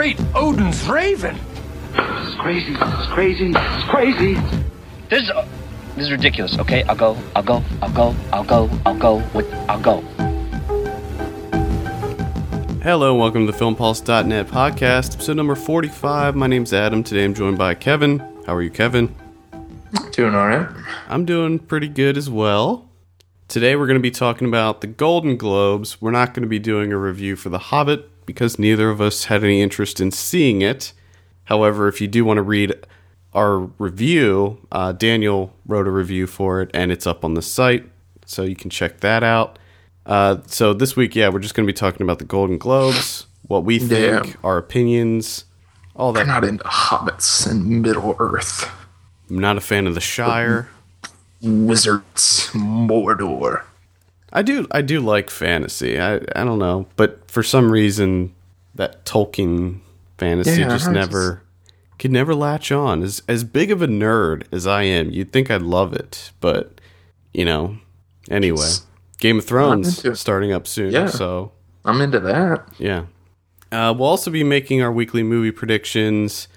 great Odin's raven. It's crazy. It's crazy. It's crazy. This is uh, this is ridiculous. Okay, I'll go. I'll go. I'll go. I'll go. I'll go. With I'll go. Hello, welcome to the FilmPulse.net podcast, episode number 45. My name's Adam. Today I'm joined by Kevin. How are you, Kevin? Doing all right. I'm doing pretty good as well. Today we're going to be talking about the Golden Globes. We're not going to be doing a review for The Hobbit because neither of us had any interest in seeing it. However, if you do want to read our review, uh, Daniel wrote a review for it and it's up on the site, so you can check that out. Uh, so this week, yeah, we're just going to be talking about the Golden Globes, what we think, Yeah. our opinions, all that. I'm not into hobbits and Middle Earth. I'm not a fan of the Shire. Wizards, Mordor. I do I do like fantasy. I I don't know, but for some reason that Tolkien fantasy Yeah, just never could never latch on. As as big of a nerd as I am, you'd think I'd love it, but you know, anyway. Game of Thrones starting up soon, Yeah. so I'm into that. yeah. Uh, we'll also be making our weekly movie predictions,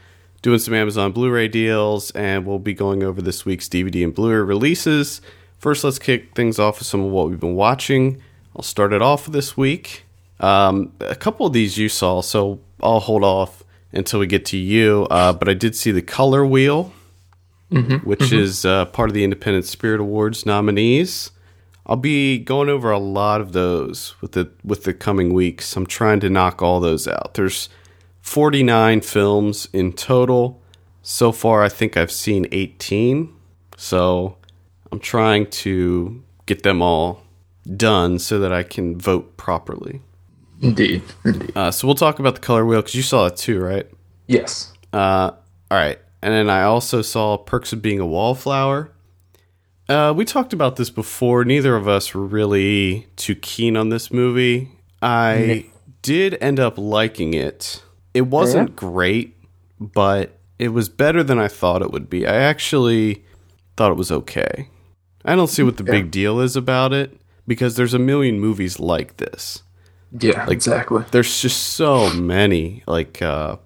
doing some Amazon Blu ray deals, and we'll be going over this week's DVD and Blu ray releases. First, let's kick things off with some of what we've been watching. I'll start it off this week. Um, a couple of these you saw, so I'll hold off until we get to you. Uh, but I did see The Color Wheel, which is uh, part of the Independent Spirit Awards nominees. I'll be going over a lot of those with the with the coming weeks. I'm trying to knock all those out. There's 49 films in total. So far, I think I've seen 18. So I'm trying to get them all done so that I can vote properly. Indeed. Indeed. Uh, so we'll talk about the color wheel because you saw it too, right? Yes. Uh, all right. And then I also saw Perks of Being a Wallflower. Uh, we talked about this before. Neither of us were really too keen on this movie. I did end up liking it. It wasn't great, but it was better than I thought it would be. I actually thought it was okay. I don't see what the big deal is about it because there's a million movies like this. Yeah, exactly. There's just so many. Like uh,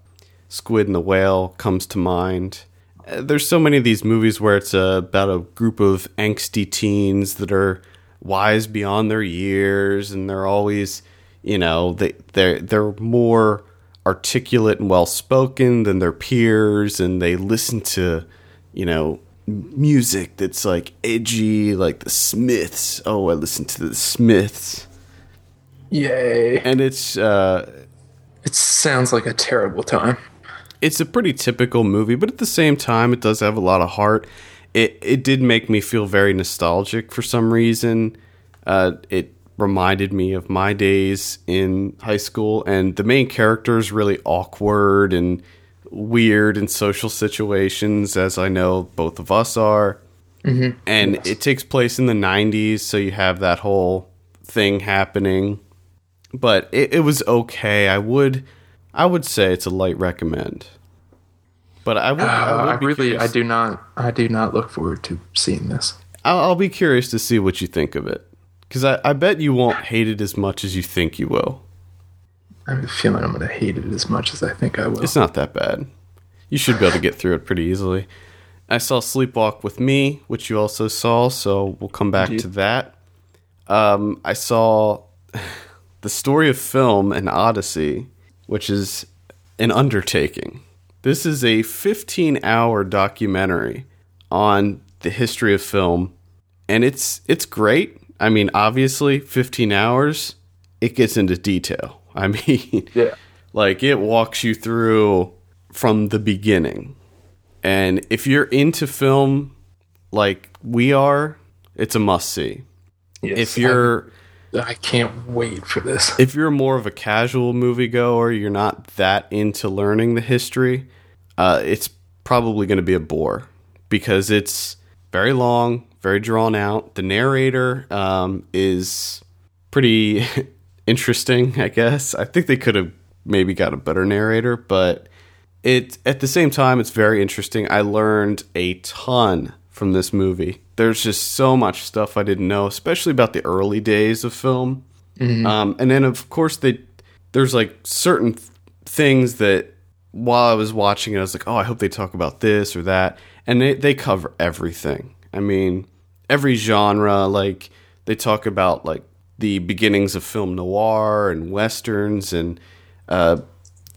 Squid and the Whale comes to mind. Uh, There's so many of these movies where it's uh, about a group of angsty teens that are wise beyond their years, and they're always, you know, they they're they're more articulate and well spoken than their peers, and they listen to, you know, music that's like edgy, like the Smiths. Oh, I listen to the Smiths Yay. and it's uh, It sounds like a terrible time. it's a pretty typical movie, but at the same time, it does have a lot of heart. It it did make me feel very nostalgic for some reason. Uh, it reminded me of my days in high school, and the main character is really awkward and weird in social situations, as I know both of us are. Mm-hmm. And it takes place in the '90s, so you have that whole thing happening. But it, it was okay. I would I would say it's a light recommend. But I would, Uh, I, would I really, curious- I do not, I do not look forward to seeing this. I'll, I'll be curious to see what you think of it because I, I bet you won't hate it as much as you think you will. I have a feeling I'm going to hate it as much as I think I will. It's not that bad. You should be able to get through it pretty easily. I saw Sleepwalk with Me, which you also saw, so we'll come back to that. Um, I saw the story of film and Odyssey, which is an undertaking. This is a 15 hour documentary on the history of film, and it's it's great. I mean, obviously, 15 hours, it gets into detail. I mean, yeah. like it walks you through from the beginning. And if you're into film like we are, it's a must see. Yes, If you're I, I can't wait for this. if you're more of a casual moviegoer, you're not that into learning the history, uh, it's probably going to be a bore because it's very long, very drawn out. The narrator um, is pretty interesting, I guess. I think they could have maybe got a better narrator, but it at the same time it's very interesting. I learned a ton from this movie. There's just so much stuff I didn't know, especially about the early days of film. Um, and then of course they there's like certain th- things that while I was watching it, I was like, oh, I hope they talk about this or that, and they they cover everything. I mean, every genre. Like they talk about like the beginnings of film noir and westerns and uh,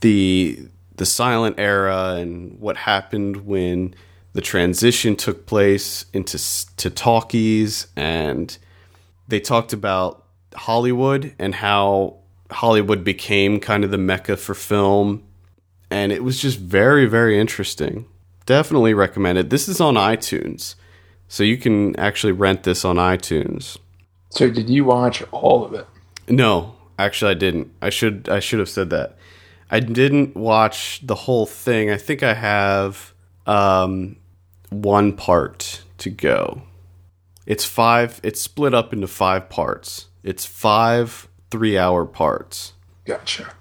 the the silent era and what happened when the transition took place into to talkies and they talked about Hollywood and how Hollywood became kind of the mecca for film and it was just very very interesting. Definitely recommend it. This is on iTunes. So you can actually rent this on iTunes. So did you watch all of it? No, actually I didn't. I should I should have said that. I didn't watch the whole thing. I think I have um, one part to go. It's five. It's split up into five parts. It's five three-hour parts, Gotcha.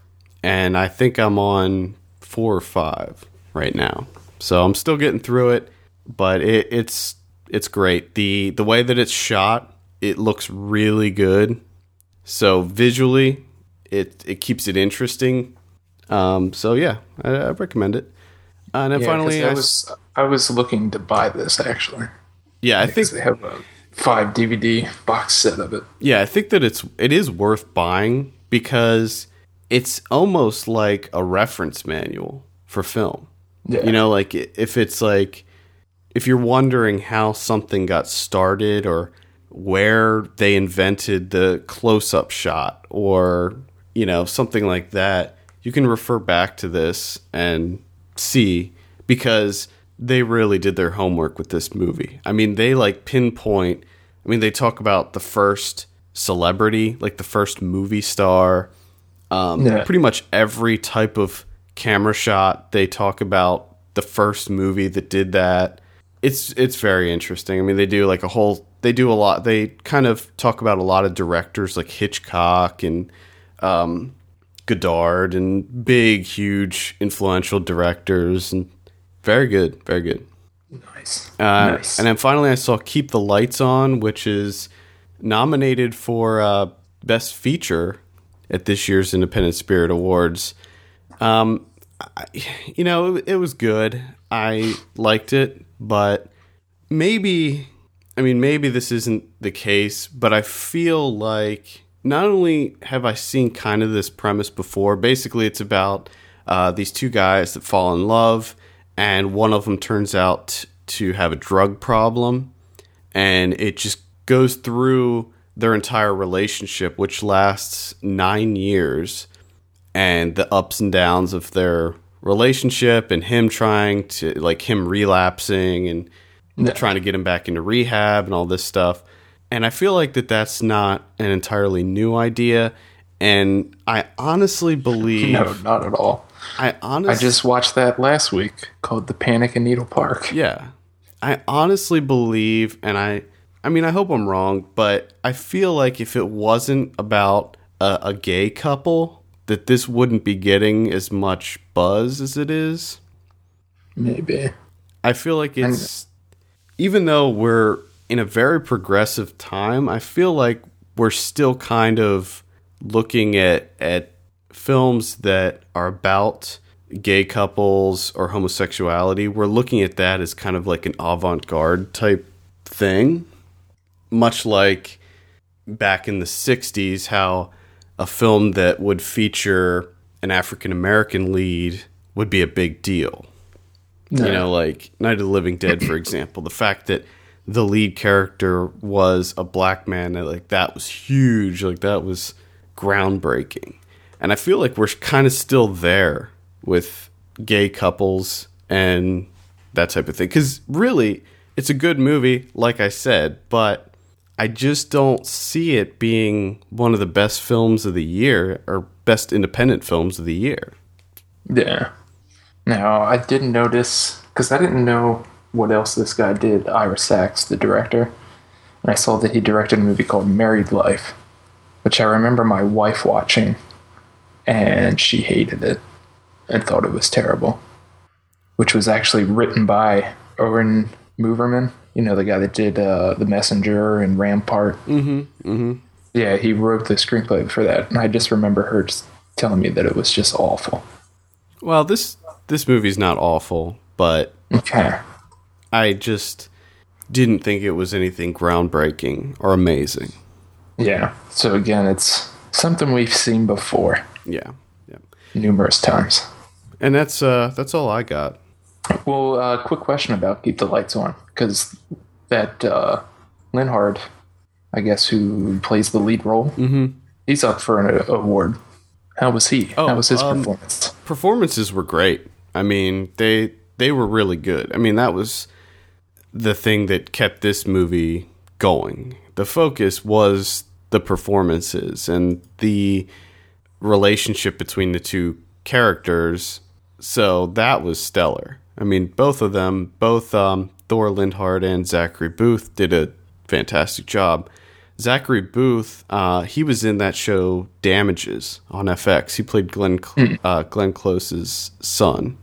and I think I'm on four or five right now. So I'm still getting through it, but it, it's it's great. the The way that it's shot, it looks really good. So visually, it it keeps it interesting. Um, so yeah, I, I recommend it. Uh, and then Yeah, finally, I I, was I was looking to buy this actually. yeah, I think they have a five DVD box set of it. yeah, I think that it's it is worth buying because it's almost like a reference manual for film. Yeah. You know, like if it's like if you're wondering how something got started or where they invented the close-up shot or you know something like that, you can refer back to this and see because they really did their homework with this movie. I mean, they like pinpoint. I mean, they talk about the first celebrity, like the first movie star. Um, Yeah. Pretty much every type of camera shot. They talk about the first movie that did that. It's it's very interesting. I mean, they do like a whole. They do a lot. They kind of talk about a lot of directors like Hitchcock and um, Godard and big, huge, influential directors, and very good, very good. Nice. Uh, nice. And then finally, I saw Keep the Lights On, which is nominated for uh, Best Feature at this year's Independent Spirit Awards. Um, I, you know, it, it was good. I liked it, but maybe, I mean, maybe this isn't the case, but I feel like not only have I seen kind of this premise before, basically, it's about uh, these two guys that fall in love, and one of them turns out to have a drug problem, and it just goes through their entire relationship, which lasts nine years, and the ups and downs of their relationship, and him trying to, like, him relapsing and Yeah. trying to get him back into rehab and all this stuff. And I feel like that that's not an entirely new idea. And I honestly believe, no, not at all. I honestly, I just watched that last week called The Panic in Needle Park. yeah, I honestly believe, and I, I mean, I hope I'm wrong, but I feel like if it wasn't about a, a gay couple, that this wouldn't be getting as much buzz as it is. Maybe. I feel like it's even though we're in a very progressive time, I feel like we're still kind of looking at at films that are about gay couples or homosexuality. We're looking at that as kind of like an avant-garde type thing, much like back in the 60s how a film that would feature an African American lead would be a big deal. You know, like Night of the Living Dead, for example, the fact that the lead character was a black man, like that was huge. Like that was groundbreaking. And I feel like we're kind of still there with gay couples and that type of thing. Because really, it's a good movie, like I said, but I just don't see it being one of the best films of the year or best independent films of the year. Yeah. Now, I didn't notice, because I didn't know what else this guy did, Ira Sachs, the director. And I saw that he directed a movie called Married Life, which I remember my wife watching, and she hated it and thought it was terrible. Which was actually written by Oren Moverman, you know, the guy that did uh, The Messenger and Rampart. Mm-hmm. Mm-hmm. Yeah, he wrote the screenplay for that, and I just remember her just telling me that it was just awful. Well, this this movie's not awful, but Okay. I just didn't think it was anything groundbreaking or amazing. Yeah. So again, it's something we've seen before Yeah. Yeah. numerous times. And that's uh that's all I got. Well, uh, quick question about Keep the Lights On, because that uh, Lindhardt, I guess, who plays the lead role, mm-hmm. he's up for an uh, award. How was he? Oh, How was his um, performance? Performances were great. I mean, they they were really good. I mean, that was the thing that kept this movie going. The focus was the performances and the relationship between the two characters. So that was stellar. I mean, both of them, both um, Thor Lindhardt and Zachary Booth, did a fantastic job. Zachary Booth, uh, he was in that show Damages on FX. He played Glenn Cl- uh, Glenn Close's son,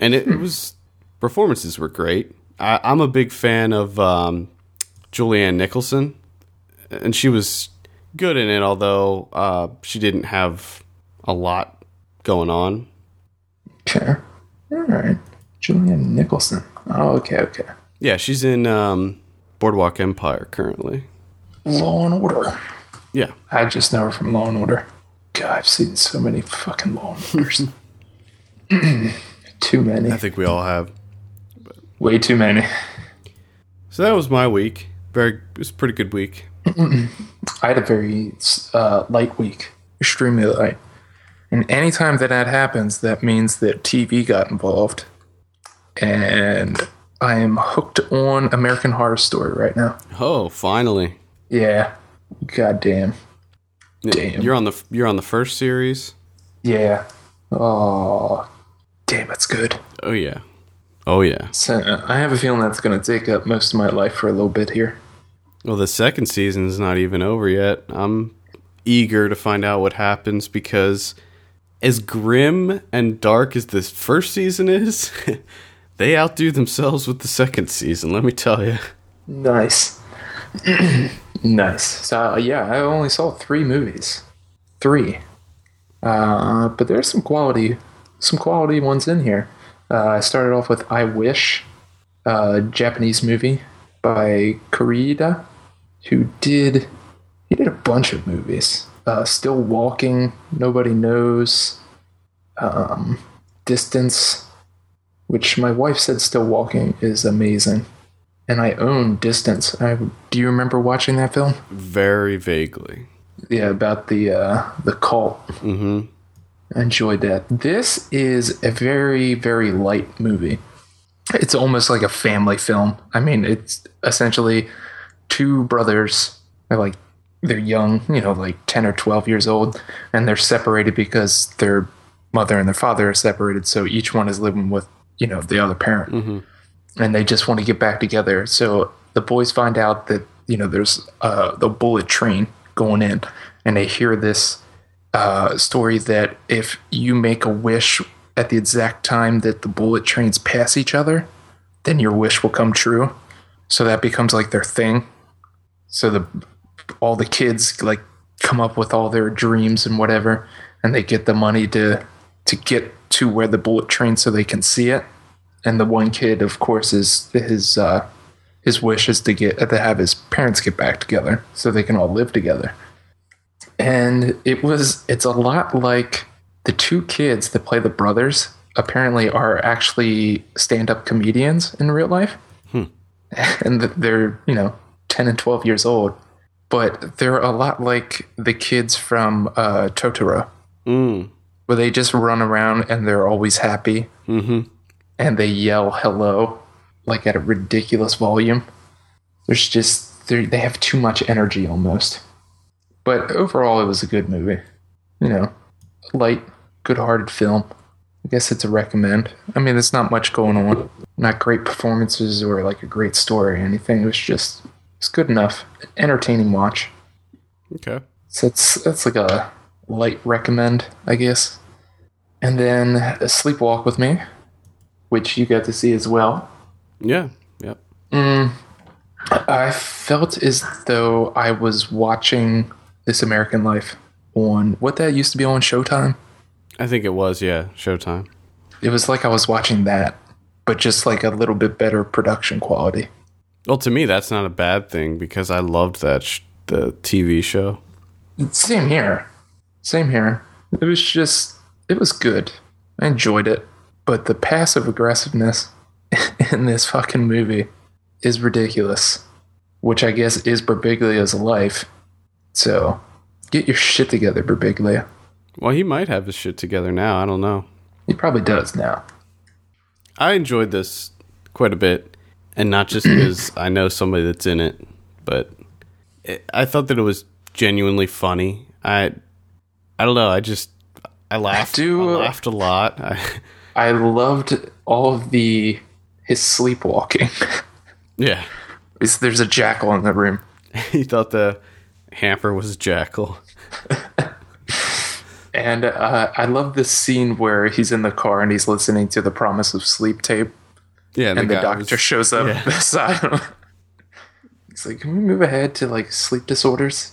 and it, it was performances were great. I, I'm a big fan of um, Julianne Nicholson, and she was good in it, although uh, she didn't have a lot going on. Okay. All right. Julianne Nicholson. Oh, okay, okay. Yeah, she's in um, Boardwalk Empire currently. Law and Order. Yeah, I just know her from Law and Order. God, I've seen so many fucking Law and Orders. too many. I think we all have. Way too many. So that was my week. Very, it was a pretty good week. I had a very uh, light week, extremely light. And anytime that that happens, that means that TV got involved. And I am hooked on American Horror Story right now. Oh, finally! Yeah. Goddamn. Damn. Damn. You're on the you're on the first series. Yeah. Oh, damn, it's good. Oh yeah, oh yeah. So uh, I have a feeling that's going to take up most of my life for a little bit here. Well, the second season is not even over yet. I'm eager to find out what happens because, as grim and dark as this first season is, they outdo themselves with the second season. Let me tell you. Nice. nice. So, uh, yeah, I only saw three movies. Three. Uh, but there's some quality, some quality ones in here. Uh, I started off with I Wish, a Japanese movie by Koreeda, who did he did a bunch of movies. Uh, Still Walking, Nobody Knows, um, Distance, which my wife said Still Walking is amazing, and I own Distance. I, do you remember watching that film? Very vaguely. Yeah, about the uh, the cult. Mm-hmm. I enjoyed that. This is a very, very light movie. It's almost like a family film. I mean, it's essentially two brothers. Like they're young, you know, like ten or twelve years old, and they're separated because their mother and their father are separated. So each one is living with you know the other parent, and they just want to get back together. So the boys find out that you know there's uh, the bullet train going in, and they hear this uh, story that if you make a wish at the exact time that the bullet trains pass each other, then your wish will come true. So that becomes like their thing. So the all the kids like come up with all their dreams and whatever, and they get the money to to get to where the bullet train so they can see it. And the one kid, of course, is his uh, his wish is to get to have his parents get back together so they can all live together. And it was it's a lot like the two kids that play the brothers apparently are actually stand-up comedians in real life. And they're you know 10 and 12 years old but they're a lot like the kids from uh, totoro. Mm. where they just run around and they're always happy. Mm-hmm. and they yell hello like at a ridiculous volume. There's just they have too much energy almost. But overall it was a good movie. You know light good-hearted film. I guess it's a recommend. I mean there's not much going on. Not great performances or like a great story or anything. It was just it's good enough entertaining watch Okay. so it's that's like a light recommend, I guess. And then Sleepwalk with Me, which you got to see as well. Yeah. Yep. Mm, I felt as though I was watching This American Life on what that used to be on Showtime. I think it was, yeah, Showtime. It was like I was watching that, but just like a little bit better production quality. Well, to me, that's not a bad thing because I loved that sh- the TV show. Same here. Same here. It was just, it was good. I enjoyed it. But the passive aggressiveness in this fucking movie is ridiculous, which I guess is Birbiglia's life. So get your shit together, Birbiglia. Well, he might have his shit together now. I don't know. He probably does now. I enjoyed this quite a bit, and not just because I know somebody that's in it, but it, I thought that it was genuinely funny. I, I don't know. I just I laughed. do- I laughed a lot. I, I loved all of the his sleepwalking. yeah, Is- There's a jackal in the room. he thought the hamper was Jackal. And uh, I love this scene where he's in the car and he's listening to the Promise of Sleep tape, Yeah, and the, guy doctor was- shows up yeah. beside him. He's like, "Can we move ahead to like sleep disorders?"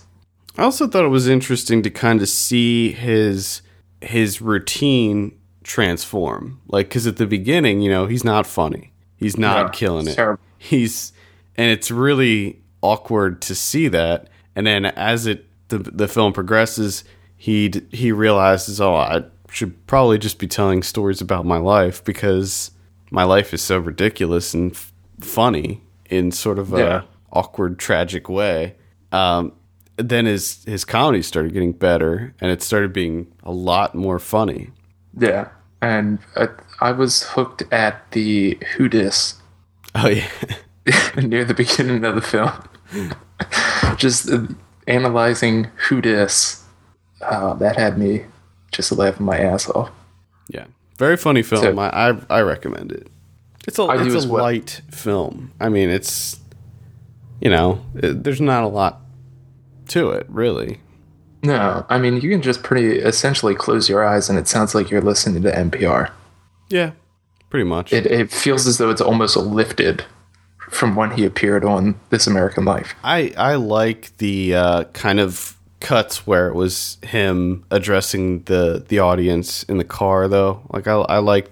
I also thought it was interesting to kind of see his his routine transform. Like, because at the beginning, you know, he's not funny. He's not No, killing it. terrible. He's and it's really awkward to see that. And then as it the the film progresses, he he realizes, oh, I should probably just be telling stories about my life because my life is so ridiculous and f- funny in sort of a Yeah. awkward, tragic way. Um, then his his comedy started getting better, and it started being a lot more funny. Yeah, and I, I was hooked at the Who Dis Oh yeah, near the beginning of the film. just uh, analyzing Who Dis. Uh, that had me just laughing my ass off. yeah, very funny film. So- I, I I recommend it. It's a I it's as a well. light film. I mean, it's you know, it, there's not a lot to it really. No, I mean you can just pretty essentially close your eyes and it sounds like you're listening to NPR. Yeah, pretty much. It it feels as though it's almost lifted from when he appeared on This American Life. I I like the uh, kind of cuts where it was him addressing the the audience in the car though. Like I I like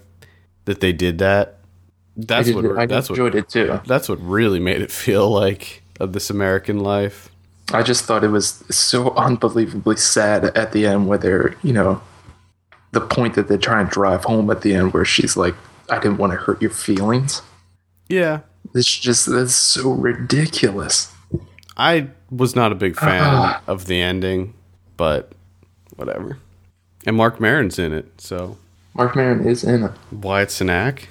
that they did that. That's did, what I that's what enjoyed it too. that's what really made it feel like of this American life. I just thought it was so unbelievably sad at the end, where they're, you know, the point that they're trying to drive home at the end, where she's like, I didn't want to hurt your feelings. Yeah. It's just, that's so ridiculous. I was not a big fan Ah. of the ending, but whatever. And Marc Maron's in it, so Marc Maron is in it. Wyatt Cenac.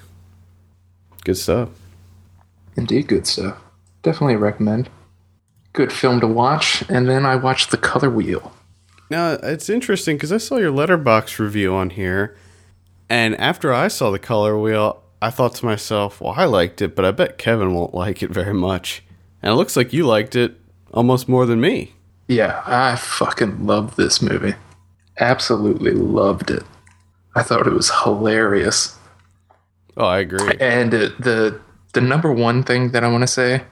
Good stuff. Indeed, good stuff. Definitely recommend. Good film to watch. And then I watched The Color Wheel. Now it's interesting because I saw your letterbox review on here, and after I saw the color wheel, I thought to myself, "Well, I liked it, but I bet Kevin won't like it very much." And it looks like you liked it almost more than me. Yeah, I fucking loved this movie. Absolutely loved it. I thought it was hilarious. Oh, I agree. And uh, the the number one thing that I want to say,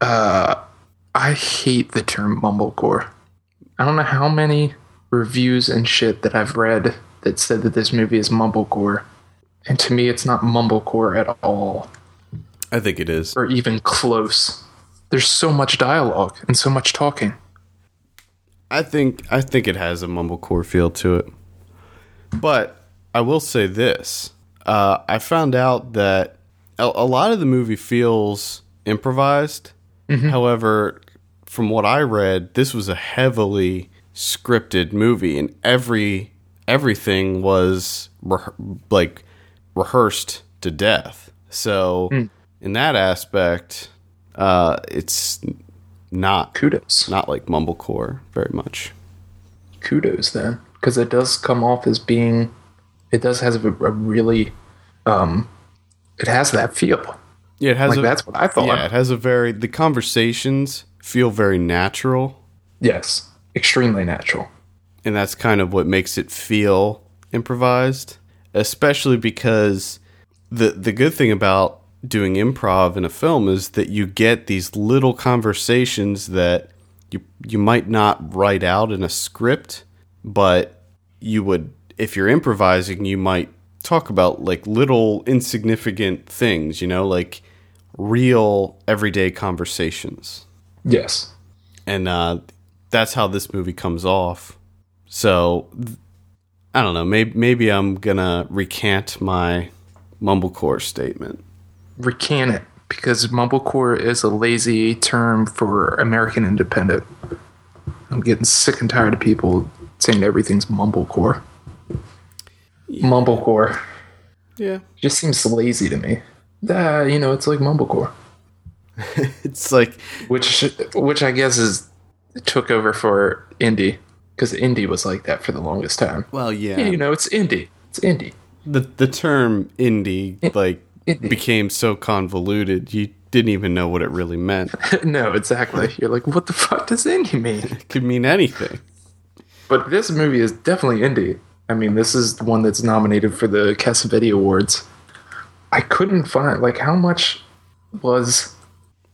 uh, I hate the term mumblecore. I don't know how many reviews and shit that I've read that said that this movie is mumblecore, and to me, it's not mumblecore at all, I think it is. or even close. There's so much dialogue and so much talking. I think I think it has a mumblecore feel to it. But I will say this: uh, I found out that a, a lot of the movie feels improvised. However, from what I read, this was a heavily scripted movie, and every everything was re- like rehearsed to death. So, in that aspect, uh, it's not Kudos. not like mumblecore very much. kudos then. Because it does come off as being it does has a, a really um it has that feel. Yeah, it has like a, that's what i thought. Yeah, it has a very the conversations feel very natural, yes extremely natural. And that's kind of what makes it feel improvised, especially because the the good thing about doing improv in a film is that you get these little conversations that you you might not write out in a script, but you would if you're improvising, you might talk about like little insignificant things, you know, like real everyday conversations. Yes. And uh, that's how this movie comes off. So I don't know. Maybe maybe I'm gonna recant my mumblecore statement. Recant it because mumblecore is a lazy term for American independent. I'm getting sick and tired of people saying everything's mumblecore. Mumblecore Yeah, just seems lazy to me. Uh, you know, it's like mumblecore, it's like which which I guess is took over for indie because indie was like that for the longest time. well, yeah. Yeah, you know, it's indie. It's indie. the the term indie like indie. became so convoluted you didn't even know what it really meant. no, exactly. You're like, what the fuck does indie mean? It could mean anything. But this movie is definitely indie. I mean, this is the one that's nominated for the Cassavetes Awards. I couldn't find like how much was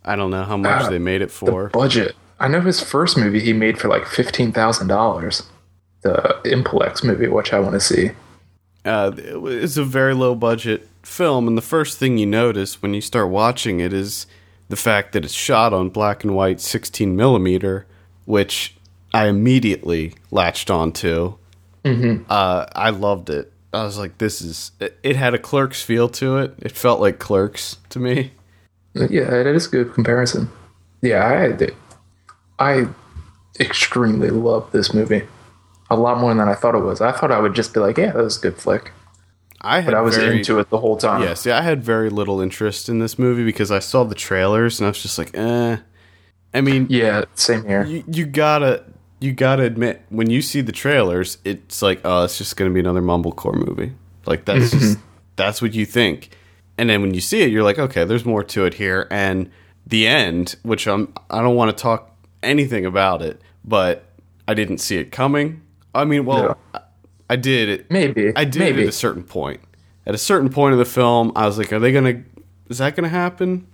I don't know how much Ah, they made it for. budget. I know his first movie he made for like fifteen thousand dollars. The Impolex movie, which I want to see. Uh, it's a very low budget film, and the first thing you notice when you start watching it is the fact that it's shot on black and white 16 millimeter, which I immediately latched onto. Mm-hmm. Uh, I loved it. I was like, "This is." It, it had a Clerks feel to it. It felt like Clerks to me. Yeah, that is a good comparison. Yeah, I I extremely love this movie. A lot more than I thought it was. I thought I would just be like, yeah, that was a good flick. I had But I was very, into it the whole time. Yeah, see, I had very little interest in this movie because I saw the trailers and I was just like, eh. I mean, Yeah, same here. you, you gotta you gotta admit when you see the trailers, it's like, oh, it's just gonna be another mumblecore movie. Like that's just that's what you think, and then when you see it, you're like, okay, there's more to it here. And the end, which I'm I don't want to talk anything about it, but I didn't see it coming. I mean, well, I, I did. It, Maybe. I did Maybe. at a certain point. At a certain point of the film, I was like, are they gonna? Is that gonna happen?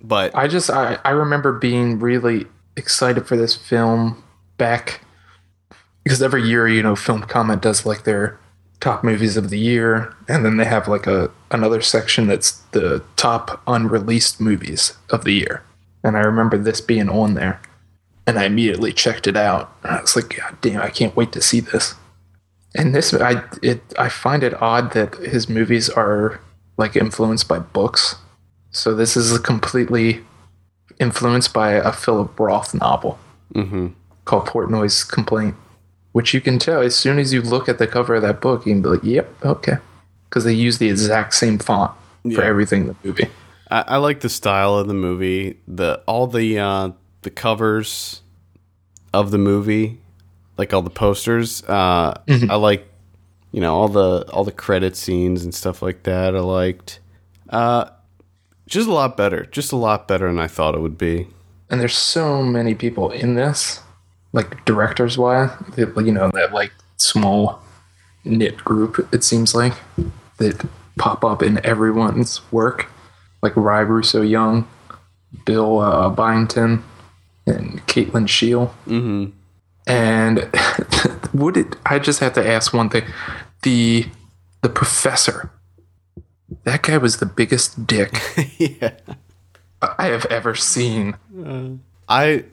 But I just I, I remember being really excited for this film back because every year, you know, Film Comment does like their top movies of the year, and then they have like a another section that's the top unreleased movies of the year. And I remember this being on there, and I immediately checked it out. And I was like, God damn, I can't wait to see this. And this, I it I find it odd that his movies are like influenced by books. So this is a completely influenced by a Philip Roth novel called Portnoy's Complaint, which you can tell as soon as you look at the cover of that book, you can be like, "Yep, okay," because they use the exact same font for everything in the movie. I, I like the style of the movie. The all the uh, the covers of the movie, like all the posters. Uh, I like, you know, all the all the credit scenes and stuff like that. I liked. Uh, just a lot better. Just a lot better than I thought it would be. And there's so many people in this, like directors wise, you know, that like small knit group. It seems like that pop up in everyone's work, like Ry Russo Young, Bill uh, Byington, and Kate Lyn Sheil. Mm-hmm. And would it? I just have to ask one thing: the the professor. That guy was the biggest dick yeah. I have ever seen. I,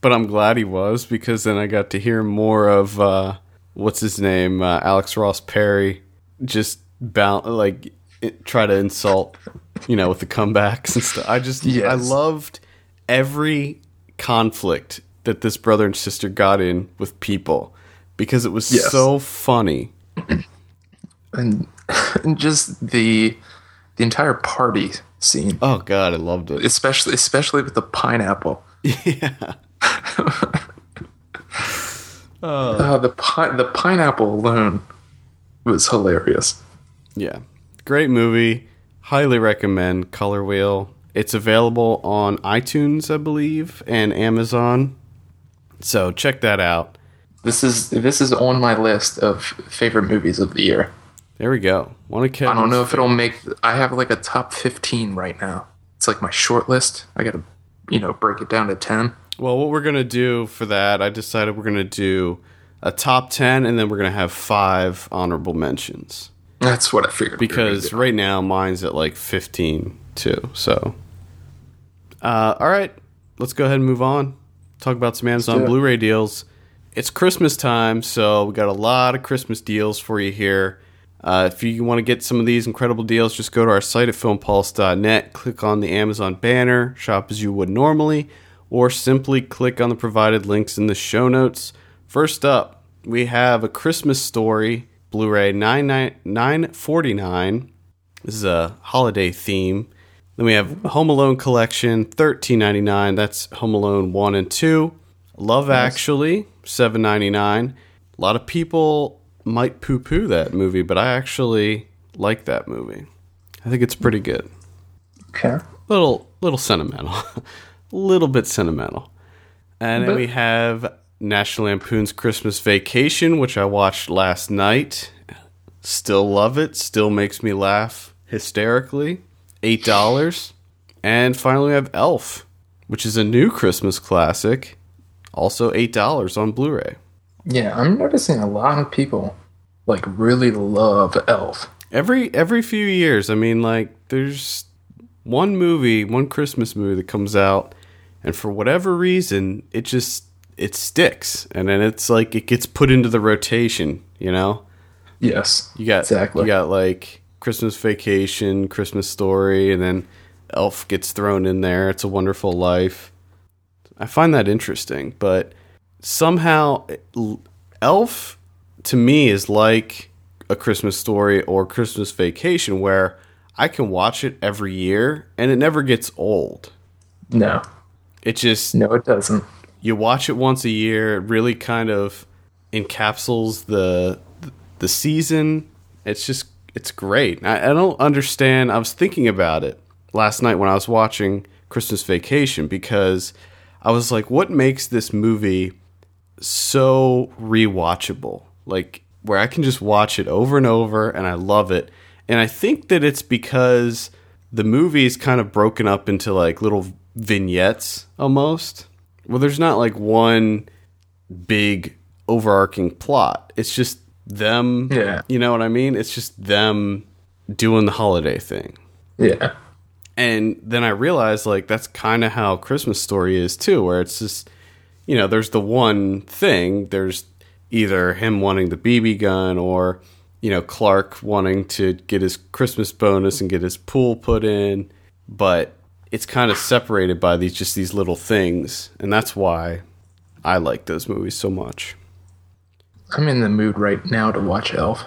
but I'm glad he was because then I got to hear more of uh, what's his name, uh, Alex Ross Perry, just bound like it, try to insult, you know, with the comebacks and stuff. I just, I loved every conflict that this brother and sister got in with people because it was Yes. so funny. and, and just the the entire party scene, Oh God, I loved it. especially especially with the pineapple. yeah, Uh, the pi- the pineapple alone was hilarious. yeah, great movie. Highly recommend Color Wheel. It's available on iTunes, I believe, and Amazon. So check that out. This is this is on my list of favorite movies of the year. There we go. One of Kevin's I don't know if it'll make. I have like a top fifteen right now. It's like my short list. I got to, you know, break it down to ten. Well, what we're gonna do for that, I decided we're gonna do a top 10 and then we're going to have five honorable mentions That's what I figured. gonna because right now mine's at like 15 too. So, uh, all right, let's go ahead and move on. Talk about some Amazon. Blu-ray deals. It's Christmas time, so we got a lot of Christmas deals for you here. Uh, if you want to get some of these incredible deals, just go to our site at filmpulse.net, click on the Amazon banner, shop as you would normally, or simply click on the provided links in the show notes. First up, we have a Christmas story Blu-ray 949. This is a holiday theme. Then we have Home Alone collection 13.99. That's Home Alone 1 and 2. Love Actually 7.99. A lot of people might poo-poo that movie, but I actually like that movie. I think it's pretty good. okay. Little little sentimental. a little bit sentimental. And then we have National Lampoon's Christmas Vacation, which I watched last night. Still love it. Still makes me laugh hysterically. Eight dollars. And finally, we have Elf, which is a new Christmas classic. Also eight dollars on Blu-ray. Yeah, I'm noticing a lot of people like really love Elf. Every every few years, I mean, like there's one movie, one Christmas movie that comes out, and for whatever reason, it just it sticks, and then it's like it gets put into the rotation. You know, Yes, you got exactly. you got like Christmas Vacation, Christmas Story, and then Elf gets thrown in there. It's a Wonderful Life. I find that interesting, but somehow Elf to me is like a Christmas story or Christmas vacation where I can watch it every year and it never gets old. no, It just no, it doesn't. you watch it once a year, it really kind of encapsulates the the season. It's just it's great. I, I don't understand. I was thinking about it last night when I was watching Christmas Vacation because I was like, what makes this movie so rewatchable? Like where I can just watch it over and over and I love it. And I think that it's because the movie is kind of broken up into like little vignettes almost. Well, there's not like one big overarching plot. It's just them. Yeah. You know what I mean? It's just them doing the holiday thing. Yeah, And then I realized like that's kind of how Christmas Story is too, where it's just you know, there's the one thing, there's either him wanting the BB gun or you know, Clark wanting to get his Christmas bonus and get his pool put in, but it's kind of separated by these just these little things, and that's why I like those movies so much. I'm in the mood right now to watch Elf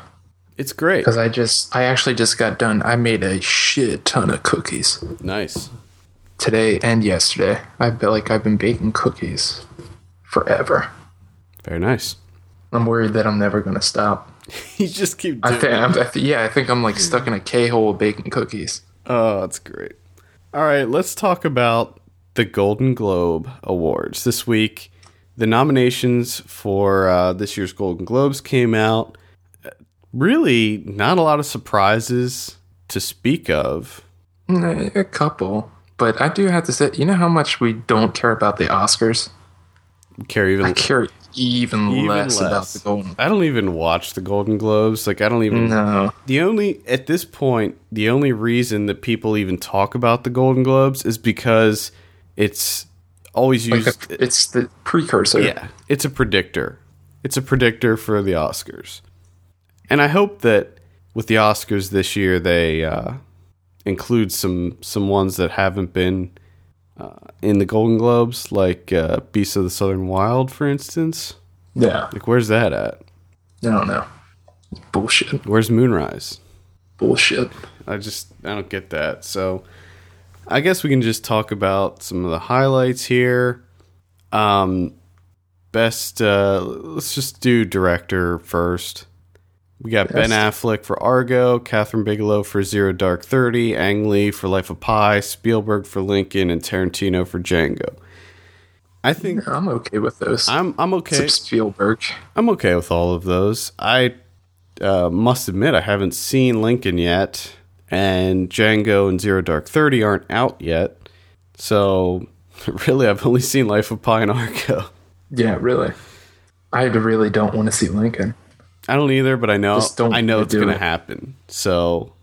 It's great. because I just, I actually just got done. I made a shit ton of cookies Nice. today and yesterday. I feel like I've been baking cookies forever. Very nice. I'm worried that I'm never gonna stop. you just keep I think, I th- yeah, I think I'm like stuck in a K hole of baking cookies. Oh, that's great. All right, let's talk about the Golden Globe Awards. This week, the nominations for uh, this year's Golden Globes came out. Really, not a lot of surprises to speak of. A couple, but I do have to say, you know how much we don't care about the Oscars. Care even, I care even, even less, about the Golden. I don't even watch the Golden Globes. Like, I don't even. No, The only at this point, the only reason that people even talk about the Golden Globes is because it's always like used. a, it's the precursor. Yeah, it's a predictor. It's a predictor for the Oscars. And I hope that with the Oscars this year, they uh, include some some ones that haven't been uh, in the Golden Globes, like uh, Beasts of the Southern Wild, for instance. yeah. Like, where's that at? I don't know. Bullshit. Where's Moonrise? Bullshit. I just I don't get that. So I guess we can just talk about some of the highlights here. Um best uh let's just do director first. We got Ben Affleck for Argo, Kathryn Bigelow for Zero Dark Thirty, Ang Lee for Life of Pi, Spielberg for Lincoln, and Tarantino for Django. I think I'm okay with those. I'm I'm okay. Except Spielberg. I'm okay with all of those. I uh, must admit I haven't seen Lincoln yet, and Django and Zero Dark Thirty aren't out yet. So really, I've only seen Life of Pi and Argo. Yeah, really. I really don't want to see Lincoln. I don't either, but I know I know it's going to it. happen. So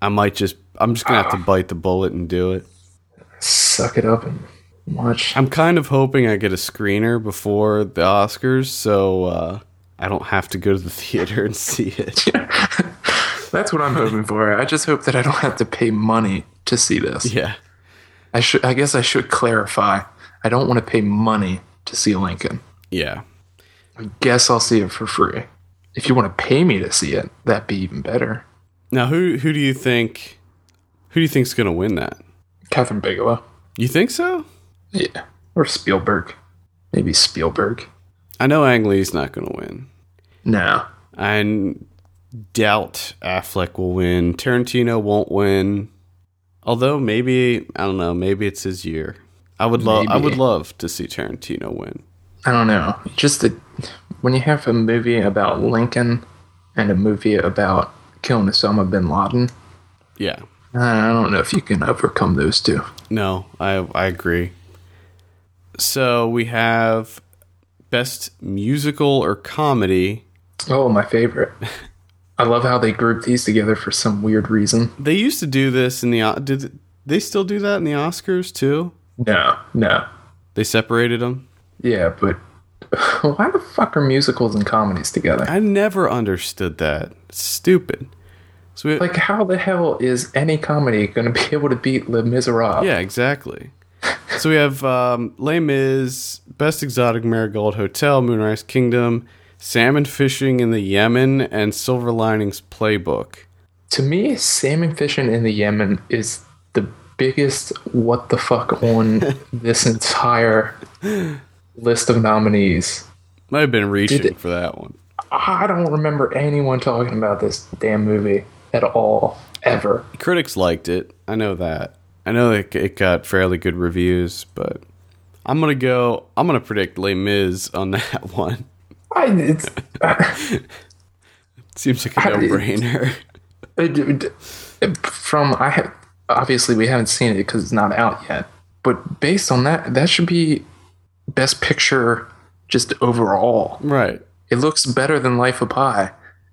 I might just I'm just going to have to bite the bullet and do it. Suck it up and watch. I'm kind of hoping I get a screener before the Oscars, so uh, I don't have to go to the theater and see it. That's what I'm hoping for. I just hope that I don't have to pay money to see this. yeah. I should. I guess I should clarify. I don't want to pay money to see Lincoln. Yeah. I guess I'll see it for free. If you want to pay me to see it, that'd be even better. Now, who who do you think who do you think's going to win that? Kathryn Bigelow. You think so? Yeah. Or Spielberg. Maybe Spielberg. I know Ang Lee's not going to win. No. I doubt Affleck will win. Tarantino won't win. Although maybe I don't know. Maybe it's his year. I would love. I would love to see Tarantino win. I don't know. Just that when you have a movie about Lincoln and a movie about killing Osama bin Laden, Yeah. I don't know if you can overcome those two. No, I I agree. So we have best musical or comedy. Oh, my favorite. I love how they group these together for some weird reason. They used to do this in the did they still do that in the Oscars too? No, no. They separated them. Yeah, but why the fuck are musicals and comedies together? I never understood that. It's stupid. So we, Like, how the hell is any comedy going to be able to beat Les Miserables? yeah, exactly. so we have um, Les Mis, Best Exotic Marigold Hotel, Moonrise Kingdom, Salmon Fishing in the Yemen, and Silver Linings Playbook. To me, salmon fishing in the Yemen is the biggest what the fuck on this entire list of nominees. Might have been reaching Did for that one. I don't remember anyone talking about this damn movie at all, ever. Critics liked it. I know that. I know it, it got fairly good reviews, but I'm gonna go. I'm gonna predict Les Mis on that one. I, it's, Seems like a no-brainer. it- it- from I have obviously we haven't seen it because it's not out yet, but based on that, that should be best picture just overall. right. It looks better than Life of Pi,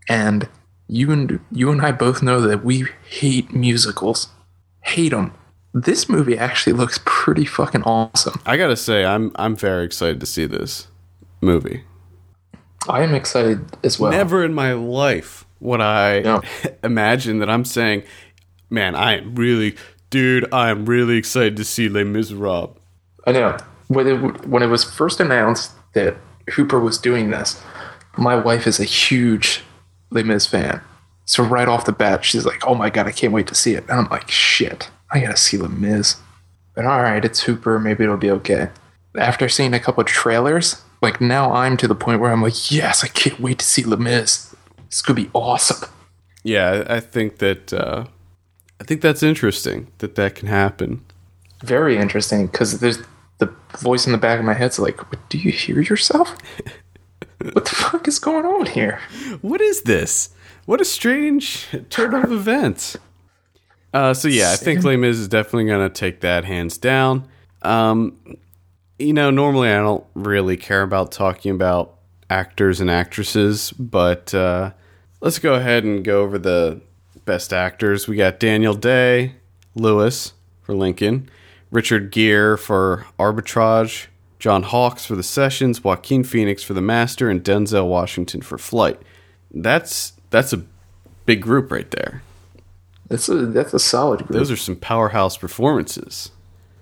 and you and you and I both know that we hate musicals, hate them. This movie actually looks pretty fucking awesome. I gotta say, I'm I'm very excited to see this movie. I am excited as well. Never in my life would I No. imagine that I'm saying, "Man, I am really, dude, I am really excited to see Les Miserables." I know when it when it was first announced that Hooper was doing this, my wife is a huge Les Mis fan. So right off the bat, she's like, "Oh my god, I can't wait to see it." And I'm like, "Shit, I gotta see Les Mis." But all right, it's Hooper. Maybe it'll be okay. After seeing a couple of trailers, like now I'm to the point where I'm like, "Yes, I can't wait to see Mis. It's gonna be awesome." Yeah, I think that uh, I think that's interesting that that can happen. Very interesting because there's the voice in the back of my head's like, "Do you hear yourself? what the fuck is going on here?" What is this? What a strange turn of events. Uh, so yeah, I think Les Mis is definitely gonna take that hands down. Um, you know, normally I don't really care about talking about actors and actresses, but uh, let's go ahead and go over the best actors. We got Daniel Day, Lewis for Lincoln, Richard Gere for Arbitrage, John Hawkes for The Sessions, Joaquin Phoenix for The Master, and Denzel Washington for Flight. That's that's a big group right there. That's a that's a solid group. Those are some powerhouse performances.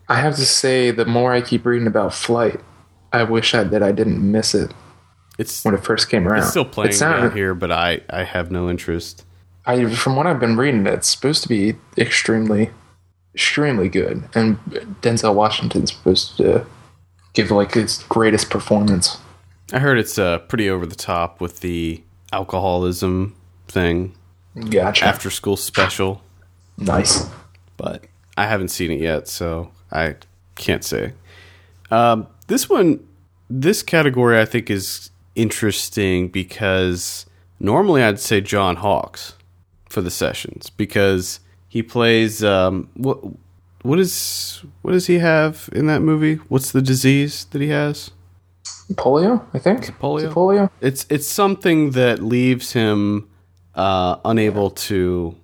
I have to say, the more I keep reading about Flight, I wish I, that I didn't miss it It's when it first came around. it's still playing It sounded- out here, but I I have no interest. I, from what I've been reading, it's supposed to be extremely, extremely good, and Denzel Washington's supposed to give like his greatest performance. I heard it's uh, pretty over the top with the alcoholism thing, Gotcha. after school special, nice. but I haven't seen it yet, so I can't say. Um, this one, this category, I think is interesting because normally I'd say John Hawkes for the sessions because he plays um, what what is what does he have in that movie? What's the disease that he has? polio. I think polio? Is it polio. It's it's something that leaves him uh, unable to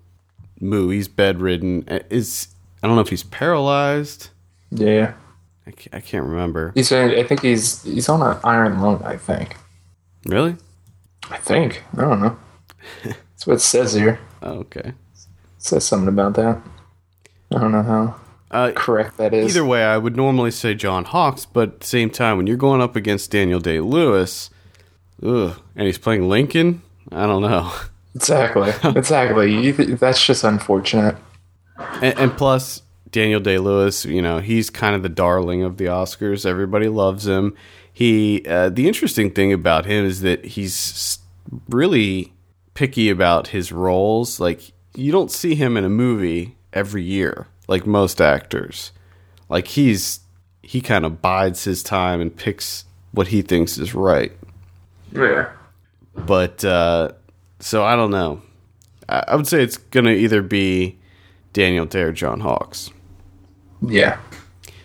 move. He's bedridden. Is I don't know if he's paralyzed. Yeah, I can't, I can't remember. he's. I think he's he's on an iron lung. I think. Really? I think. I don't know. That's what it says here. Oh, okay. It says something about that. I don't know how Uh, correct that is. either way, I would normally say John Hawkes, but at the same time, when you're going up against Daniel Day Lewis, ugh, and he's playing Lincoln, I don't know. Exactly. Exactly. You th- that's just unfortunate. And, and plus, Daniel Day Lewis, you know, he's kind of the darling of the Oscars. Everybody loves him. He, uh, the interesting thing about him is that he's really picky about his roles. Like, you don't see him in a movie every year, like most actors. Like, he's, he kind of bides his time and picks what he thinks is right. Yeah. But, uh, so I don't know. I, I would say it's going to either be Daniel Day or John Hawkes. Yeah.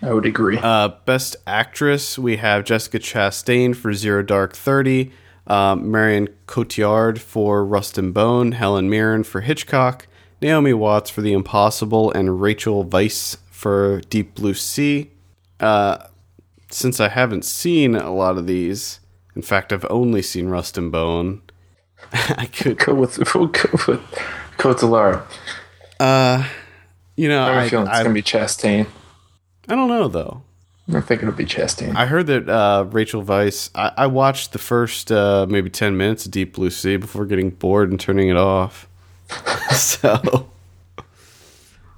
I would agree. Uh, best actress, we have Jessica Chastain for Zero Dark Thirty, um, Marion Cotillard for Rust and Bone, Helen Mirren for Hitchcock, Naomi Watts for The Impossible, and Rachel Weisz for Deep Blue Sea. Uh, since I haven't seen a lot of these, in fact, I've only seen Rust and Bone. I could, go with we'll go with Cotillard. You know, I have I, a feeling it's I, gonna be Chastain. I don't know though. I think it'll be Chastain. I heard that uh, Rachel Weisz. I, I watched the first uh, maybe ten minutes of Deep Blue Sea before getting bored and turning it off. so,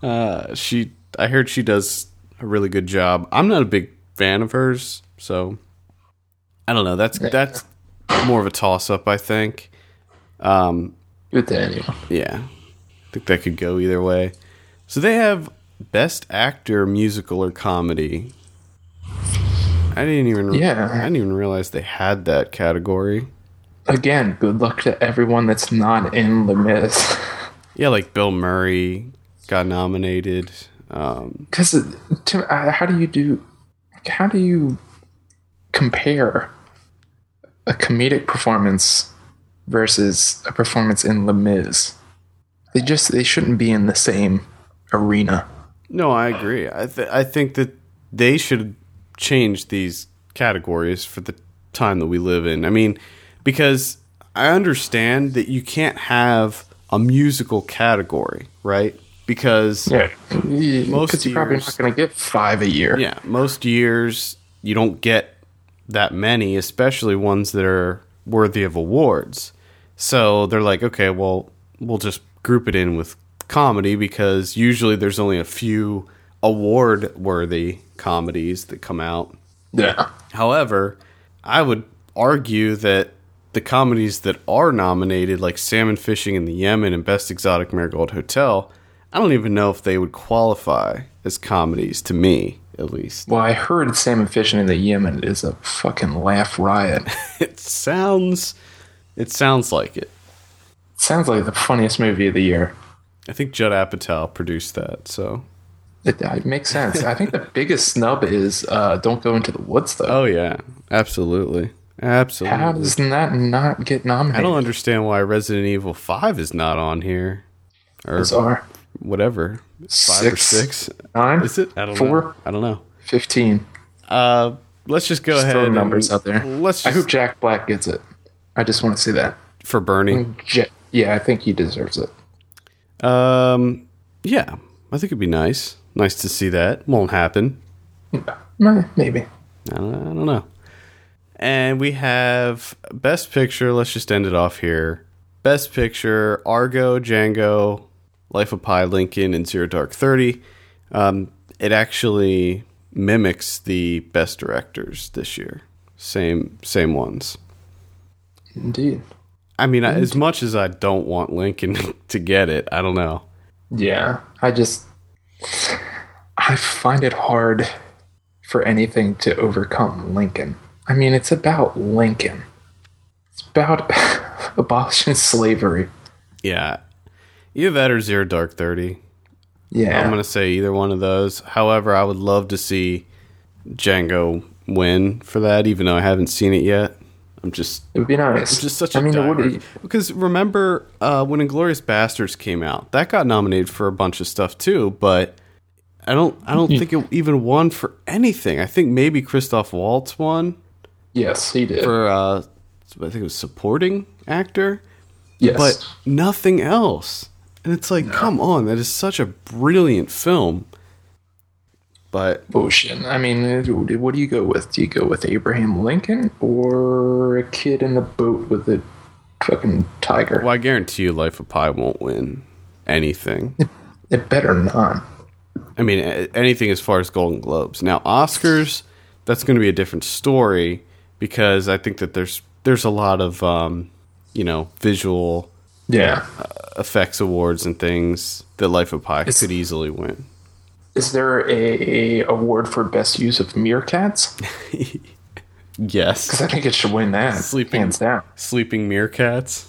uh, she. I heard she does a really good job. I'm not a big fan of hers, so I don't know. That's that's more of a toss up. I think. Um, Good Daniel. yeah, I think that could go either way. So they have best actor, musical or comedy. I didn't even. Yeah. I didn't even realize they had that category. Again, good luck to everyone that's not in the Mis. Yeah, like Bill Murray got nominated. Um, Because uh, how do you do? How do you compare a comedic performance versus a performance in Les Mis? They just they shouldn't be in the same arena. no, I agree. I th- I think that they should change these categories for the time that we live in. I mean, because I understand that you can't have a musical category, right? Because Yeah, most Most you're probably not going to get five a year. Yeah, most years you don't get that many, especially ones that are worthy of awards. So they're like, okay, well, we'll just group it in with comedy because usually there's only a few award worthy comedies that come out. yeah. However, I would argue that the comedies that are nominated, like Salmon Fishing in the Yemen and Best Exotic Marigold Hotel, I don't even know if they would qualify as comedies to me, at least. Well, I heard salmon fishing in the Yemen is a fucking laugh riot. It sounds it sounds like it. Sounds like the funniest movie of the year. I think Judd Apatow produced that, so It, it makes sense. I think the biggest snub is uh, "Don't Go Into the Woods," though. Oh yeah, absolutely. Absolutely. How does that not get nominated? I don't understand why Resident Evil 5 is not on here. Or Bizarre. whatever. 5 or Six. Nine? Is it? I don't Four? know. I don't know. Fifteen. Uh, let's just go Just ahead. throw and- numbers out there. Let's I hope Jack Black gets it. I just want to see that. for Bernie. Yeah, I think he deserves it. Um, yeah, I think it'd be nice. Nice to see that. Won't happen. Maybe. I don't, I don't know. And we have Best Picture. Let's just end it off here. Best Picture: Argo, Django, Life of Pi, Lincoln, and Zero Dark Thirty. Um, it actually mimics the best directors this year. Same same ones. Indeed. I mean, I as much as I don't want Lincoln to get it, I don't know. Yeah, I just I find it hard for anything to overcome Lincoln. I mean, it's about Lincoln. It's about abolishing slavery. Yeah, either that or Zero Dark Thirty. Yeah. I'm gonna say either one of those. However, I would love to see Django win for that, even though I haven't seen it yet. I'm just It would be nice. it's just such a I mean, it would- diehard- because remember uh, when Inglourious Basterds came out, that got nominated for a bunch of stuff too, but I don't I don't think it even won for anything. I think maybe Christoph Waltz won yes, he did. for uh, I think it was supporting actor, yes, but nothing else. And it's like, come on, that is such a brilliant film. But bullshit. I mean, uh, what do you go with? Do you go with Abraham Lincoln or a kid in a boat with a fucking tiger? well, I guarantee you, Life of Pi won't win anything. It better not. I mean, anything as far as Golden Globes. Now, Oscars, that's going to be a different story because I think that there's there's a lot of um, you know visual Yeah. effects awards and things that Life of Pi It's- could easily win. Is there a award for best use of meerkats? Yes, Because I think it should win that. Sleeping- hands down. sleeping meerkats,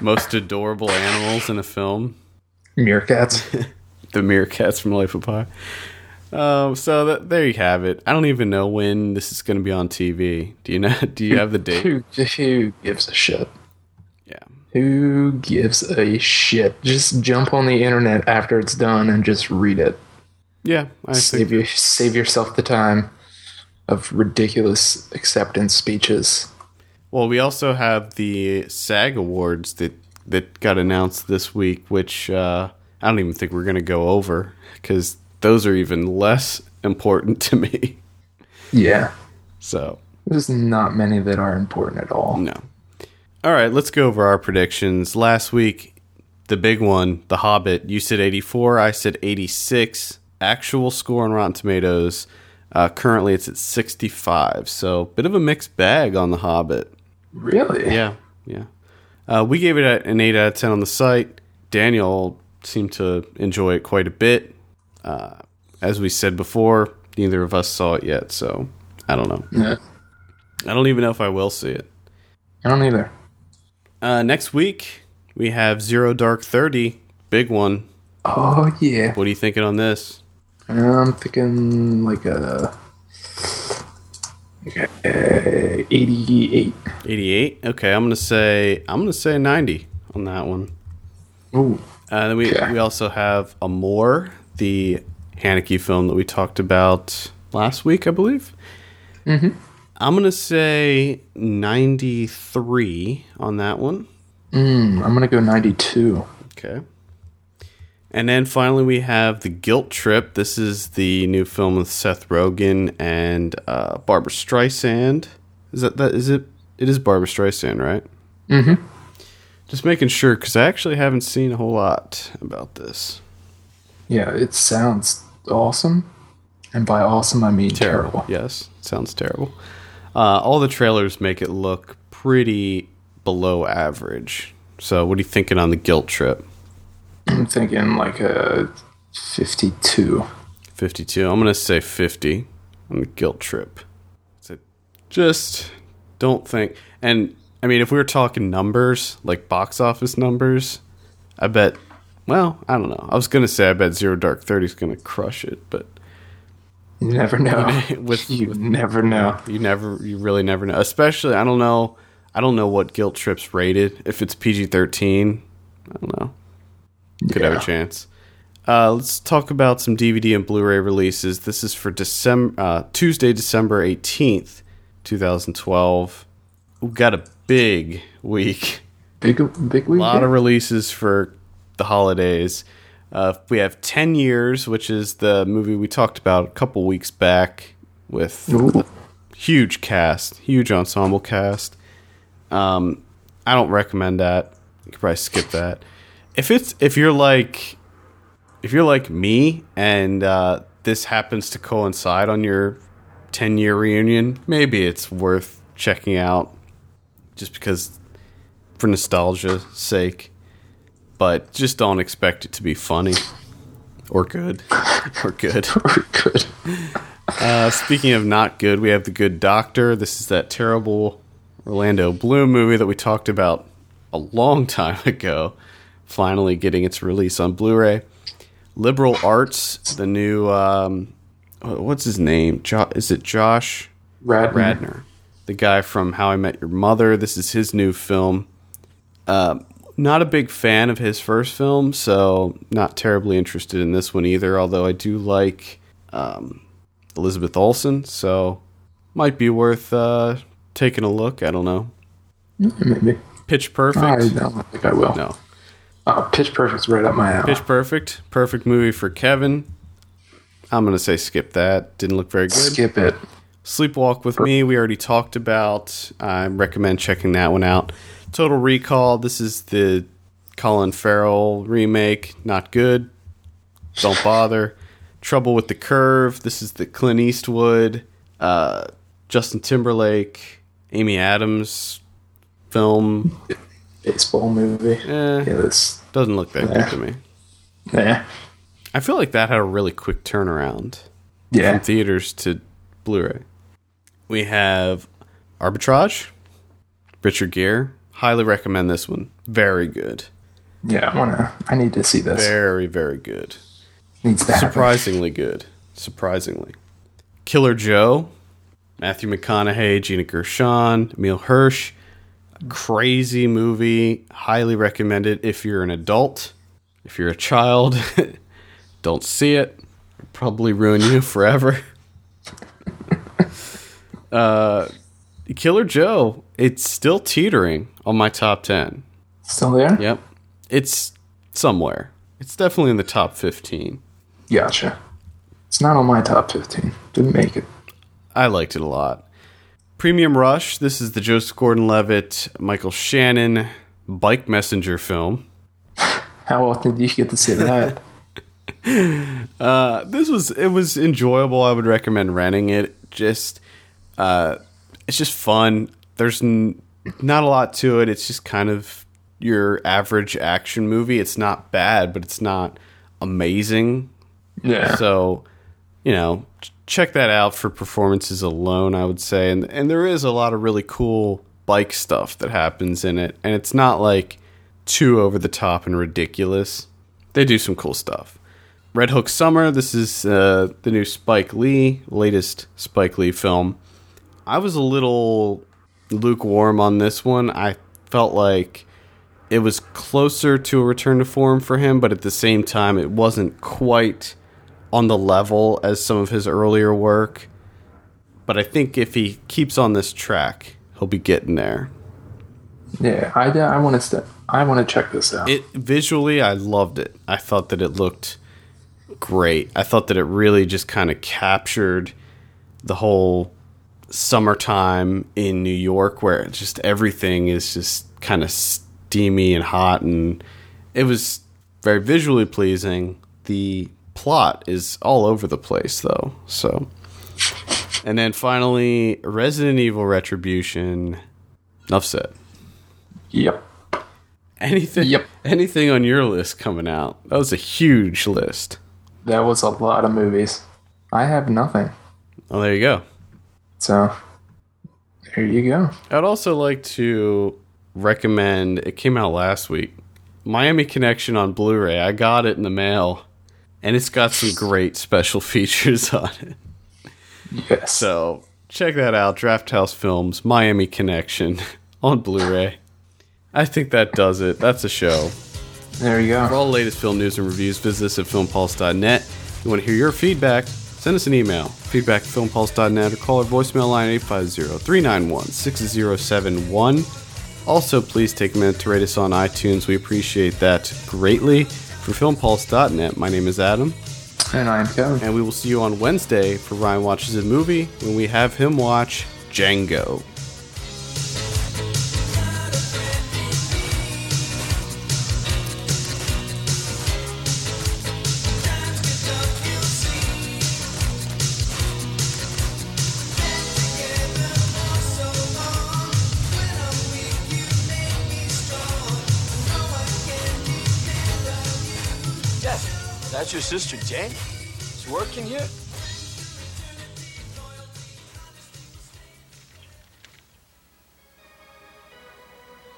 most adorable animals in a film. Meerkats. the meerkats from Life of Pi. Um, so that, there you have it. I don't even know when this is going to be on TV. Do you know? Do you have the date? who, who gives a shit? Yeah. Who gives a shit? Just jump on the internet after it's done and just read it. Yeah, I Save think you save yourself the time of ridiculous acceptance speeches. Well, we also have the SAG Awards that that got announced this week, which uh, I don't even think we're going to go over because those are even less important to me. Yeah. So There's not many that are important at all. no. All right, let's go over our predictions. Last week, the big one, The Hobbit. You said 84. I said 86. Actual score on Rotten Tomatoes. Uh, currently, it's at 65. So, bit of a mixed bag on The Hobbit. Really? Yeah, yeah. Uh, we gave it an 8 out of 10 on the site. Daniel seemed to enjoy it quite a bit. Uh, as we said before, neither of us saw it yet, so I don't know. Yeah. I don't even know if I will see it. I don't either. Uh, next week, we have Zero Dark 30. Big one. Oh yeah. What are you thinking on this? I'm thinking like a, like a 88. 88? Okay, I'm going to say I'm to say 90 on that one. Ooh. Uh, then we, Okay. we also have Amour, the Haneke film that we talked about last week, I believe. Mm-hmm. I'm going to say 93 on that one. Mm, I'm gonna go 92. Okay. And then finally, we have The Guilt Trip. This is the new film with Seth Rogen and uh, Barbra Streisand. Is that, that is it? It is Barbra Streisand, right? Mm-hmm. Just making sure because I actually haven't seen a whole lot about this. Yeah, it sounds awesome, and by awesome I mean terrible. Yes, sounds terrible. Uh, all the trailers make it look pretty below average. So, what are you thinking on the guilt trip? I'm thinking like a 52. 52. I'm going to say 50 on the guilt trip. So just don't think. And I mean, if we were talking numbers, like box office numbers, I bet, well, I don't know. I was going to say I bet Zero Dark 30 is going to crush it, but You never know. With- you never know. you never, you really never know. Especially, I don't know. I don't know what guilt trip's rated. If it's PG 13, I don't know. Could have a chance. Uh, let's talk about some DVD and Blu-ray releases. This is for December, uh, Tuesday, December eighteenth, two thousand twelve. We've got a big week. Big big week. A lot of releases for the holidays. Uh, we have Ten Years, which is the movie we talked about a couple weeks back with Ooh. huge cast, huge ensemble cast. Um, I don't recommend that. You could probably skip that. If it's if you're like if you're like me and uh, this happens to coincide on your 10 year reunion, maybe it's worth checking out just because for nostalgia's sake. But just don't expect it to be funny or good or good. Or good. Uh, speaking of not good, we have The Good Doctor. This is that terrible Orlando Bloom movie that we talked about a long time ago, finally getting its release on Blu ray. Liberal Arts, the new um, what's his name? Jo- is it Josh Radnor. Radnor, the guy from How I Met Your Mother. This is his new film. Uh, not a big fan of his first film, so not terribly interested in this one either. Although I do like um, Elizabeth Olsen, so might be worth uh, taking a look. I don't know. Maybe. Pitch Perfect. I don't think I will. No. Oh, Pitch Perfect's right up my alley. Pitch Perfect. Perfect movie for Kevin. I'm going to say skip that. Didn't look very good. Skip it. Sleepwalk with Me, we already talked about. I recommend checking that one out. Total Recall, this is the Colin Farrell remake. Not good. Don't bother. Trouble with the Curve, this is the Clint Eastwood, uh, Justin Timberlake, Amy Adams film. Baseball movie. Eh, Yeah, this. doesn't look that good to me. Yeah. I feel like that had a really quick turnaround. Yeah. from theaters to Blu-ray. We have Arbitrage, Richard Gere. Highly recommend this one. Very good. Yeah, I wanna. I need to see this. Very, very good. Needs to happen. Surprisingly good. Surprisingly. Killer Joe, Matthew McConaughey, Gina Gershon, Emile Hirsch. Crazy movie. Highly recommend it if you're an adult. If you're a child, don't see it. It'll probably ruin you forever. uh, Killer Joe, it's still teetering on my top 10. Still there? Yep. It's somewhere. It's definitely in the top 15. Gotcha. It's not on my top 15. Didn't make it. I liked it a lot. Premium Rush. This is the Joseph Gordon-Levitt, Michael Shannon bike messenger film. How often do you get to see that? Uh, this was it was enjoyable. I would recommend renting it. Just uh, it's just fun. There's n- not a lot to it. It's just kind of your average action movie. It's not bad, but it's not amazing. yeah. So, you know, check that out for performances alone, I would say. And and there is a lot of really cool bike stuff that happens in it, and it's not like too over the top and ridiculous. They do some cool stuff. Red Hook Summer, this is uh, the new Spike Lee, latest Spike Lee film. I was a little lukewarm on this one. I felt like it was closer to a return to form for him, but at the same time, it wasn't quite on the level as some of his earlier work. But I think if he keeps on this track, he'll be getting there. Yeah. I, I want to step. I want to check this out. It visually, I loved it. I thought that it looked great. I thought that it really just kind of captured the whole summertime in New York, where just everything is just kind of steamy and hot, and it was very visually pleasing. The plot is all over the place, though. So, and then finally, Resident Evil Retribution. Enough said. yep. Anything? Yep. Anything on your list coming out? That was a huge list. That was a lot of movies. I have nothing. Oh, there you go. So there you go. I'd also like to recommend. It came out last week. Miami Connection on Blu-ray. I got it in the mail, and it's got some great special features on it. Yes. So check that out. Drafthouse Films Miami Connection on Blu-ray. I think that does it. That's a show. there you go. For all the latest film news and reviews, visit us at filmpulse.net. If you want to hear your feedback, send us an email, feedback at filmpulse.net, or call our voicemail line 850-391-6071. Also, please take a minute to rate us on iTunes. We appreciate that greatly. For filmpulse.net, my name is Adam, And I'm Kevin. and we will see you on Wednesday for Ryan Watches a Movie when we have him watch Django. Sister Jane? She's working here?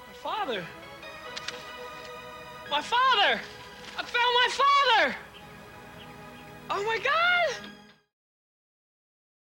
My father! My father! I found my father! Oh my god!